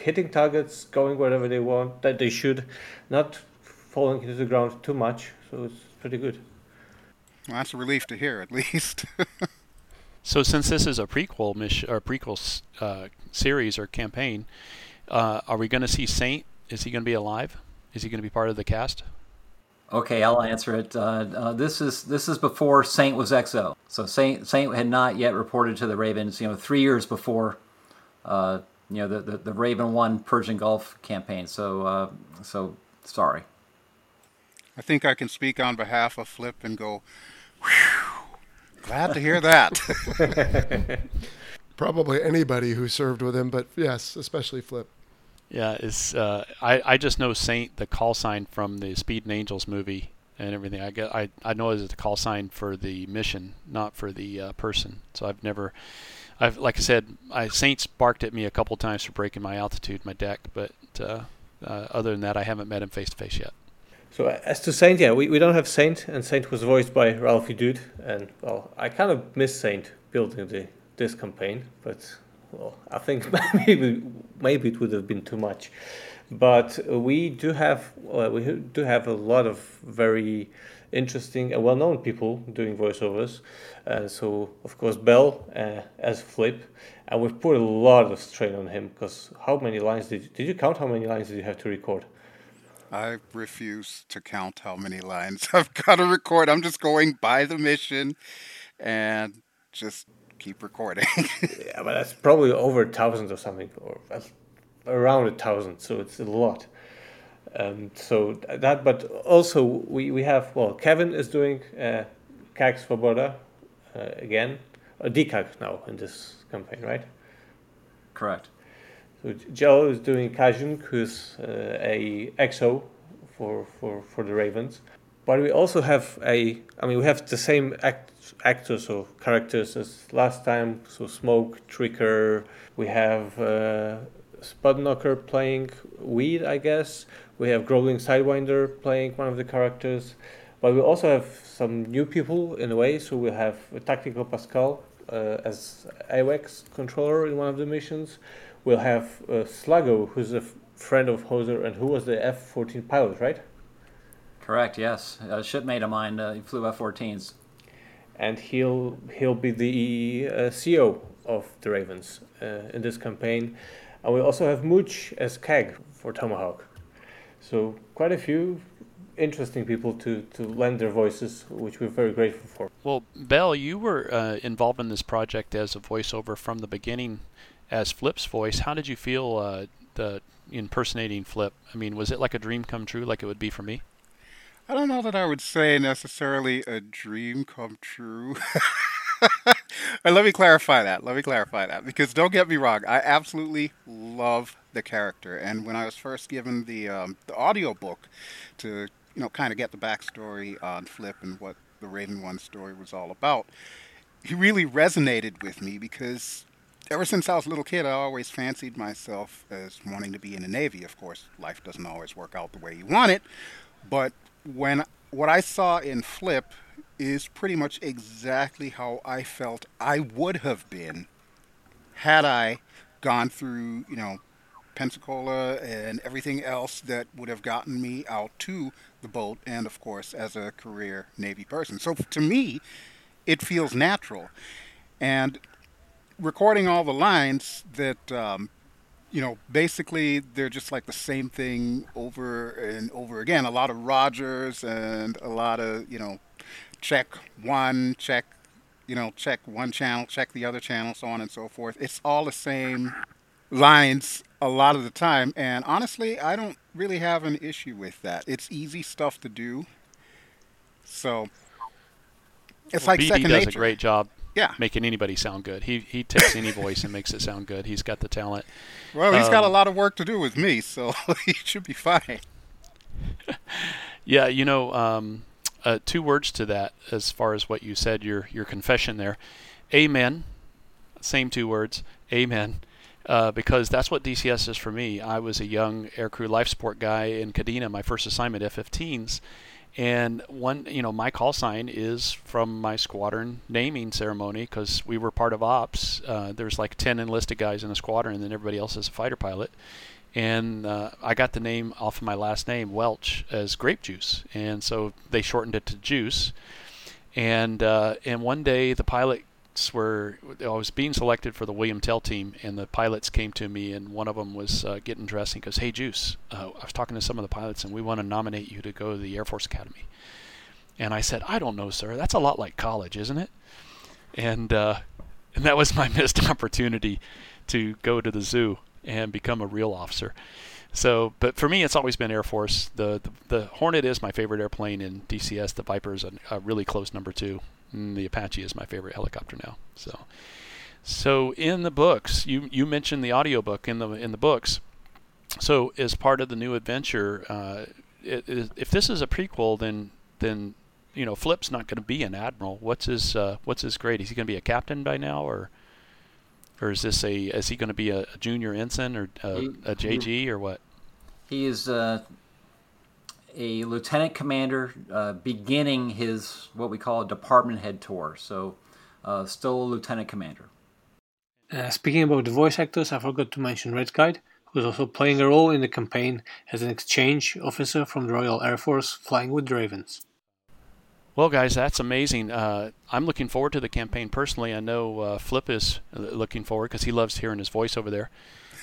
hitting targets, going wherever they want, that they should, not falling into the ground too much. So it's pretty good. Well, that's a relief to hear, at <laughs> least. so, since this is a prequel mission or prequel uh, series or campaign, uh, are we going to see Saint? Is he going to be alive? Is he going to be part of the cast? Okay, I'll answer it. Uh, uh, this is this is before Saint was XO, so Saint Saint had not yet reported to the Ravens. You know, three years before, uh, you know, the, the, the Raven One Persian Gulf campaign. So uh, so sorry. I think I can speak on behalf of Flip and go. Glad to hear that. <laughs> Probably anybody who served with him, but yes, especially Flip. Yeah, it's uh, I I just know Saint the call sign from the Speed and Angels movie and everything. I get I I know it's the call sign for the mission, not for the uh, person. So I've never. I've like I said, I Saints barked at me a couple times for breaking my altitude, my deck, but uh, uh, other than that, I haven't met him face to face yet. So as to Saint, yeah, we, we don't have Saint, and Saint was voiced by Ralfidude, and well, I kind of miss Saint building the this campaign, but well, I think <laughs> maybe maybe it would have been too much. But we do have we do have a lot of very interesting and well-known people doing voiceovers. Uh, so of course Bell uh, as Flip, and we've put a lot of strain on him because how many lines did you, did you count? How many lines did you have to record? I refuse to count how many lines <laughs> I've got to record. I'm just going by the mission and just keep recording. <laughs> yeah, but that's probably over a thousand or something, or around a thousand. So it's a lot. Um, so that, but also we, we have well, Kevin is doing uh, CAG Svoboda uh, again, a DCAG now in this campaign, right? Correct. So Joe is doing Kajun, who's uh, a EXO for, for, for the Ravens. But we also have a, I mean, we have the same act, actors or characters as last time. So Smoke, Tricker, we have uh, Spudknocker playing Weed, I guess. We have Growling Sidewinder playing one of the characters. But we also have some new people in a way. So we have Tactical Pascal uh, as AWACS controller in one of the missions. We'll have uh, Sluggo, who's a f- friend of Hoser and who was the F 14 pilot, right? Correct. Yes, a shipmate of mine uh, he flew F-14s, and he'll he'll be the uh, CEO of the Ravens uh, in this campaign. And we also have Mooch as CAG for Tomahawk. So quite a few interesting people to, to lend their voices, which we're very grateful for. Well, Bell, you were uh, involved in this project as a voiceover from the beginning as Flip's voice. How did you feel uh, the impersonating Flip? I mean, was it like a dream come true, like it would be for me? I don't know that I would say necessarily a dream come true. <laughs> let me clarify that. Let me clarify that because don't get me wrong, I absolutely love the character. And when I was first given the um, the audio book to you know kind of get the backstory on Flip and what the Raven One story was all about, he really resonated with me because ever since I was a little kid, I always fancied myself as wanting to be in the Navy. Of course, life doesn't always work out the way you want it, but when what I saw in Flip is pretty much exactly how I felt I would have been had I gone through, you know, Pensacola and everything else that would have gotten me out to the boat and of course as a career Navy person. So to me, it feels natural. And recording all the lines that um, you know, basically they're just like the same thing over and over again. A lot of Rogers and a lot of, you know, check one, check, you know, check one channel, check the other channel, so on and so forth. It's all the same lines a lot of the time. And honestly, I don't really have an issue with that. It's easy stuff to do. So it's well, like BD second does nature. a great job yeah. making anybody sound good. He he takes any voice and makes it sound good. He's got the talent. Well, he's um, got a Um, lot of work to do with me, so <laughs> he should be fine. <laughs> Yeah, you know, um, uh, two words to that as far as what you said, your your confession there. Amen. Same two words. Amen. Uh, because that's what DCS is for me. I was a young aircrew life support guy in Kadena, my first assignment F-15s, and one, you know, my call sign is from my squadron naming ceremony because we were part of ops. Uh, there's like 10 enlisted guys in a squadron, and then everybody else is a fighter pilot. And uh, I got the name off of my last name, Welch, as grape juice. And so they shortened it to Juice. And uh, and one day the pilots were I was being selected for the William Tell team, and the pilots came to me, and one of them was uh, getting dressed. And goes, "Hey, Juice, uh, I was talking to some of the pilots, and we want to nominate you to go to the Air Force Academy." And I said, "I don't know, sir. That's a lot like college, isn't it?" And uh, and that was my <laughs> missed opportunity to go to the zoo and become a real officer. So, but for me, it's always been Air Force. The the, the Hornet is my favorite airplane in DCS. The Viper is a, a really close number two. And the Apache is my favorite helicopter now. So, so in the books, you you mentioned the audiobook in the in the books. So, as part of the new adventure, uh, it, it, if this is a prequel, then then you know Flip's not going to be an admiral. What's his uh, what's his grade? Is he going to be a captain by now, or or is this a is he going to be a, a junior ensign or a, He- a JG or what? He is uh, a lieutenant commander uh, beginning his what we call a department head tour. So, uh, still a lieutenant commander. Uh, speaking about the voice actors, I forgot to mention Red Kite, who's also playing a role in the campaign as an exchange officer from the Royal Air Force flying with Ravens. Well, guys, that's amazing. Uh, I'm looking forward to the campaign personally. I know uh, Flip is uh, looking forward because he loves hearing his voice over there.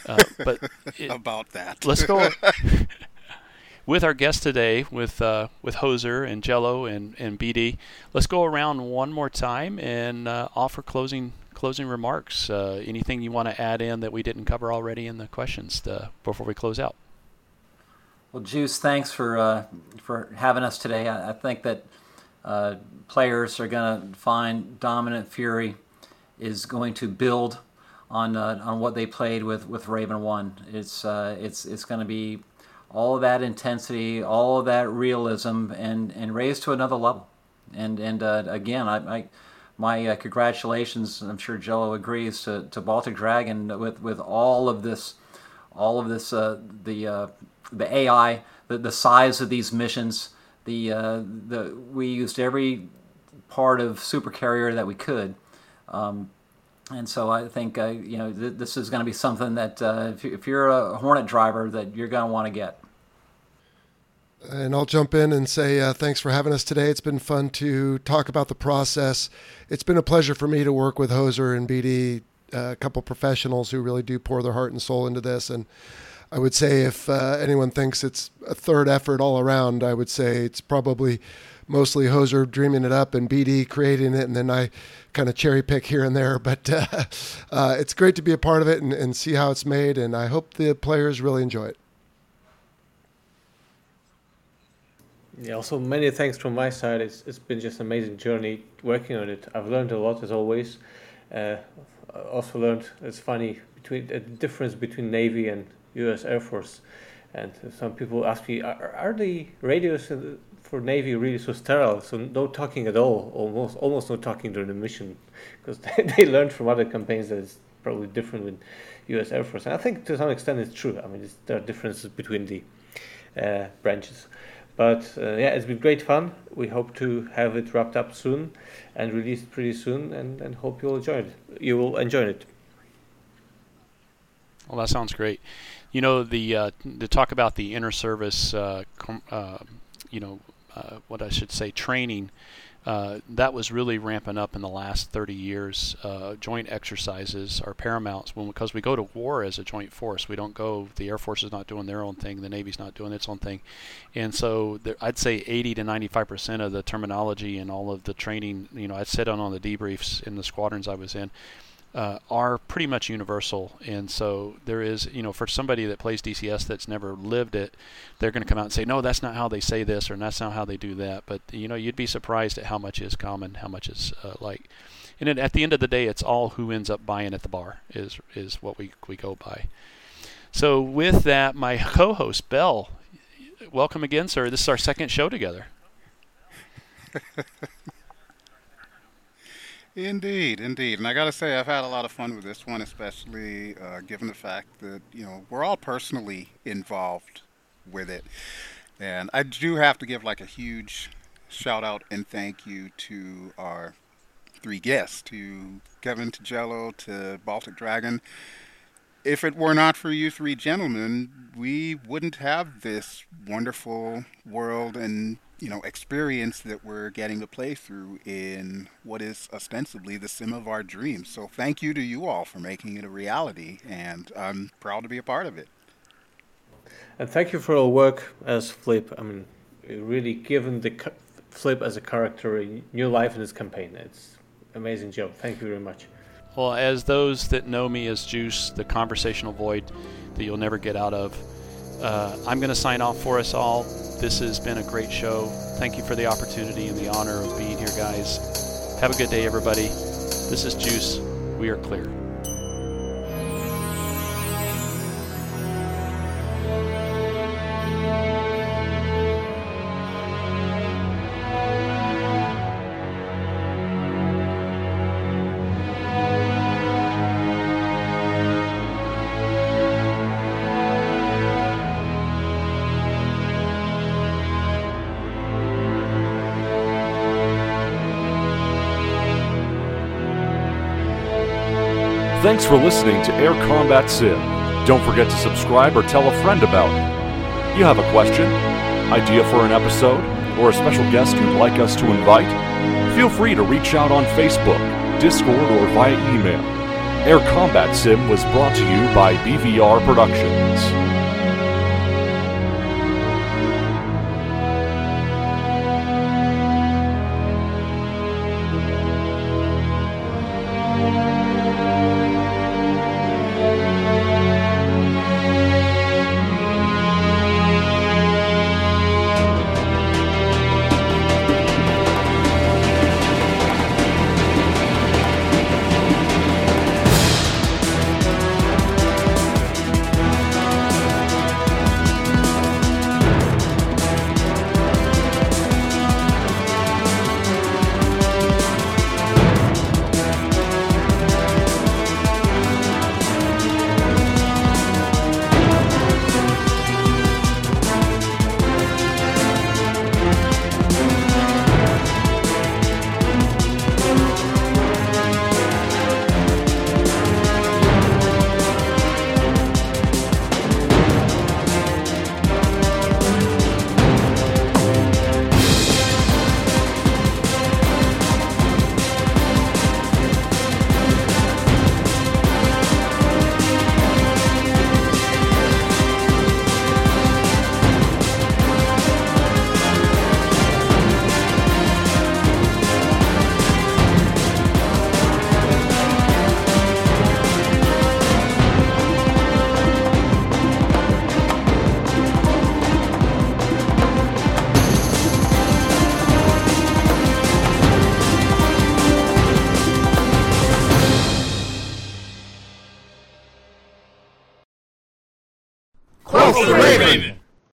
Uh, but <laughs> it, About that. let's go <laughs> <laughs> with our guest today, with uh, with Hoser and Jello and, and BD. Let's go around one more time and uh, offer closing closing remarks. Uh, anything you want to add in that we didn't cover already in the questions uh, before we close out? Well, Juice, thanks for uh, for having us today. I, I think that uh, players are going to find Dominant Fury is going to build on uh, on what they played with, with Raven One. It's uh, it's it's going to be all of that intensity, all of that realism, and and raised to another level. And and uh, again, I. I my uh, congratulations, I'm sure Jello agrees to, to Baltic Dragon with, with all of this, all of this, uh, the the AI, the, the size of these missions, the uh, the we used every part of Super Carrier that we could, um, and so I think uh, you know th- this is going to be something that uh, if, you- you're a Hornet driver that you're going to want to get. And I'll jump in and say uh, thanks for having us today. It's been fun to talk about the process. It's been a pleasure for me to work with Hoser and BD, uh, a couple professionals who really do pour their heart and soul into this. And I would say if uh, anyone thinks it's a third effort all around, I would say it's probably mostly Hoser dreaming it up and BD creating it, and then I kind of cherry pick here and there. But <laughs> uh, uh, it's great to be a part of it and, and see how it's made, and I hope the players really enjoy it. Yeah, also many thanks from my side. It's it's been just an amazing journey working on it. I've learned a lot as always. Uh, also learned it's funny between the difference between Navy and U.S. Air Force, and some people ask me, are, are the radios for Navy really so sterile? So no talking at all, almost almost no talking during the mission, because they, <laughs> they learned from other campaigns that it's probably different with U.S. Air Force. And I think to some extent it's true. I mean, there are differences between the uh, branches. But uh, yeah, it's been great fun. We hope to have it wrapped up soon and released pretty soon, and, and hope you'll enjoy it. You will enjoy it. Well, that sounds great. You know, the uh, to talk about the inter service, uh, uh, you know, uh, what I should say, training uh, that was really ramping up in the last 30 years. Uh, joint exercises are paramount when, because we go to war as a joint force. We don't go, the Air Force is not doing their own thing, the Navy's not doing its own thing. And so there, I'd say 80 to 95% of the terminology and all of the training, you know, I sit on, on the debriefs in the squadrons I was in uh, are pretty much universal. And so there is, you know, for somebody that plays DCS that's never lived it, they're going to come out and say, no, that's not how they say this or that's not how they do that. But, you know, you'd be surprised at how much is common, how much is uh, like. And it, at the end of the day, it's all who ends up buying at the bar is is what we, we go by. So with that, my <laughs> co-host, Bell, welcome again, sir. This is our second show together. <laughs> Indeed, indeed. And I got to say, I've had a lot of fun with this one, especially uh, given the fact that, you know, we're all personally involved with it. And I do have to give like a huge shout out and thank you to our three guests, to Kevin, to to Baltic Dragon. If it were not for you three gentlemen, we wouldn't have this wonderful world and you know experience that we're getting to play through in what is ostensibly the sim of our dreams. So thank you to you all for making it a reality, and I'm proud to be a part of it. And thank you for your work as Flip. I mean, really given the Flip as a character a new life in this campaign. It's amazing job. Thank you very much. Well, as those that know me as Juice, the conversational void that you'll never get out of, uh, I'm going to sign off for us all. This has been a great show. Thank you for the opportunity and the honor of being here, guys. Have a good day, everybody. This is Juice. We are clear. Thanks for listening to Air Combat Sim. Don't forget to subscribe or tell a friend about it. You have a question, idea for an episode, or a special guest you'd like us to invite? Feel free to reach out on Facebook, Discord, or via email. Air Combat Sim was brought to you by BVR Productions.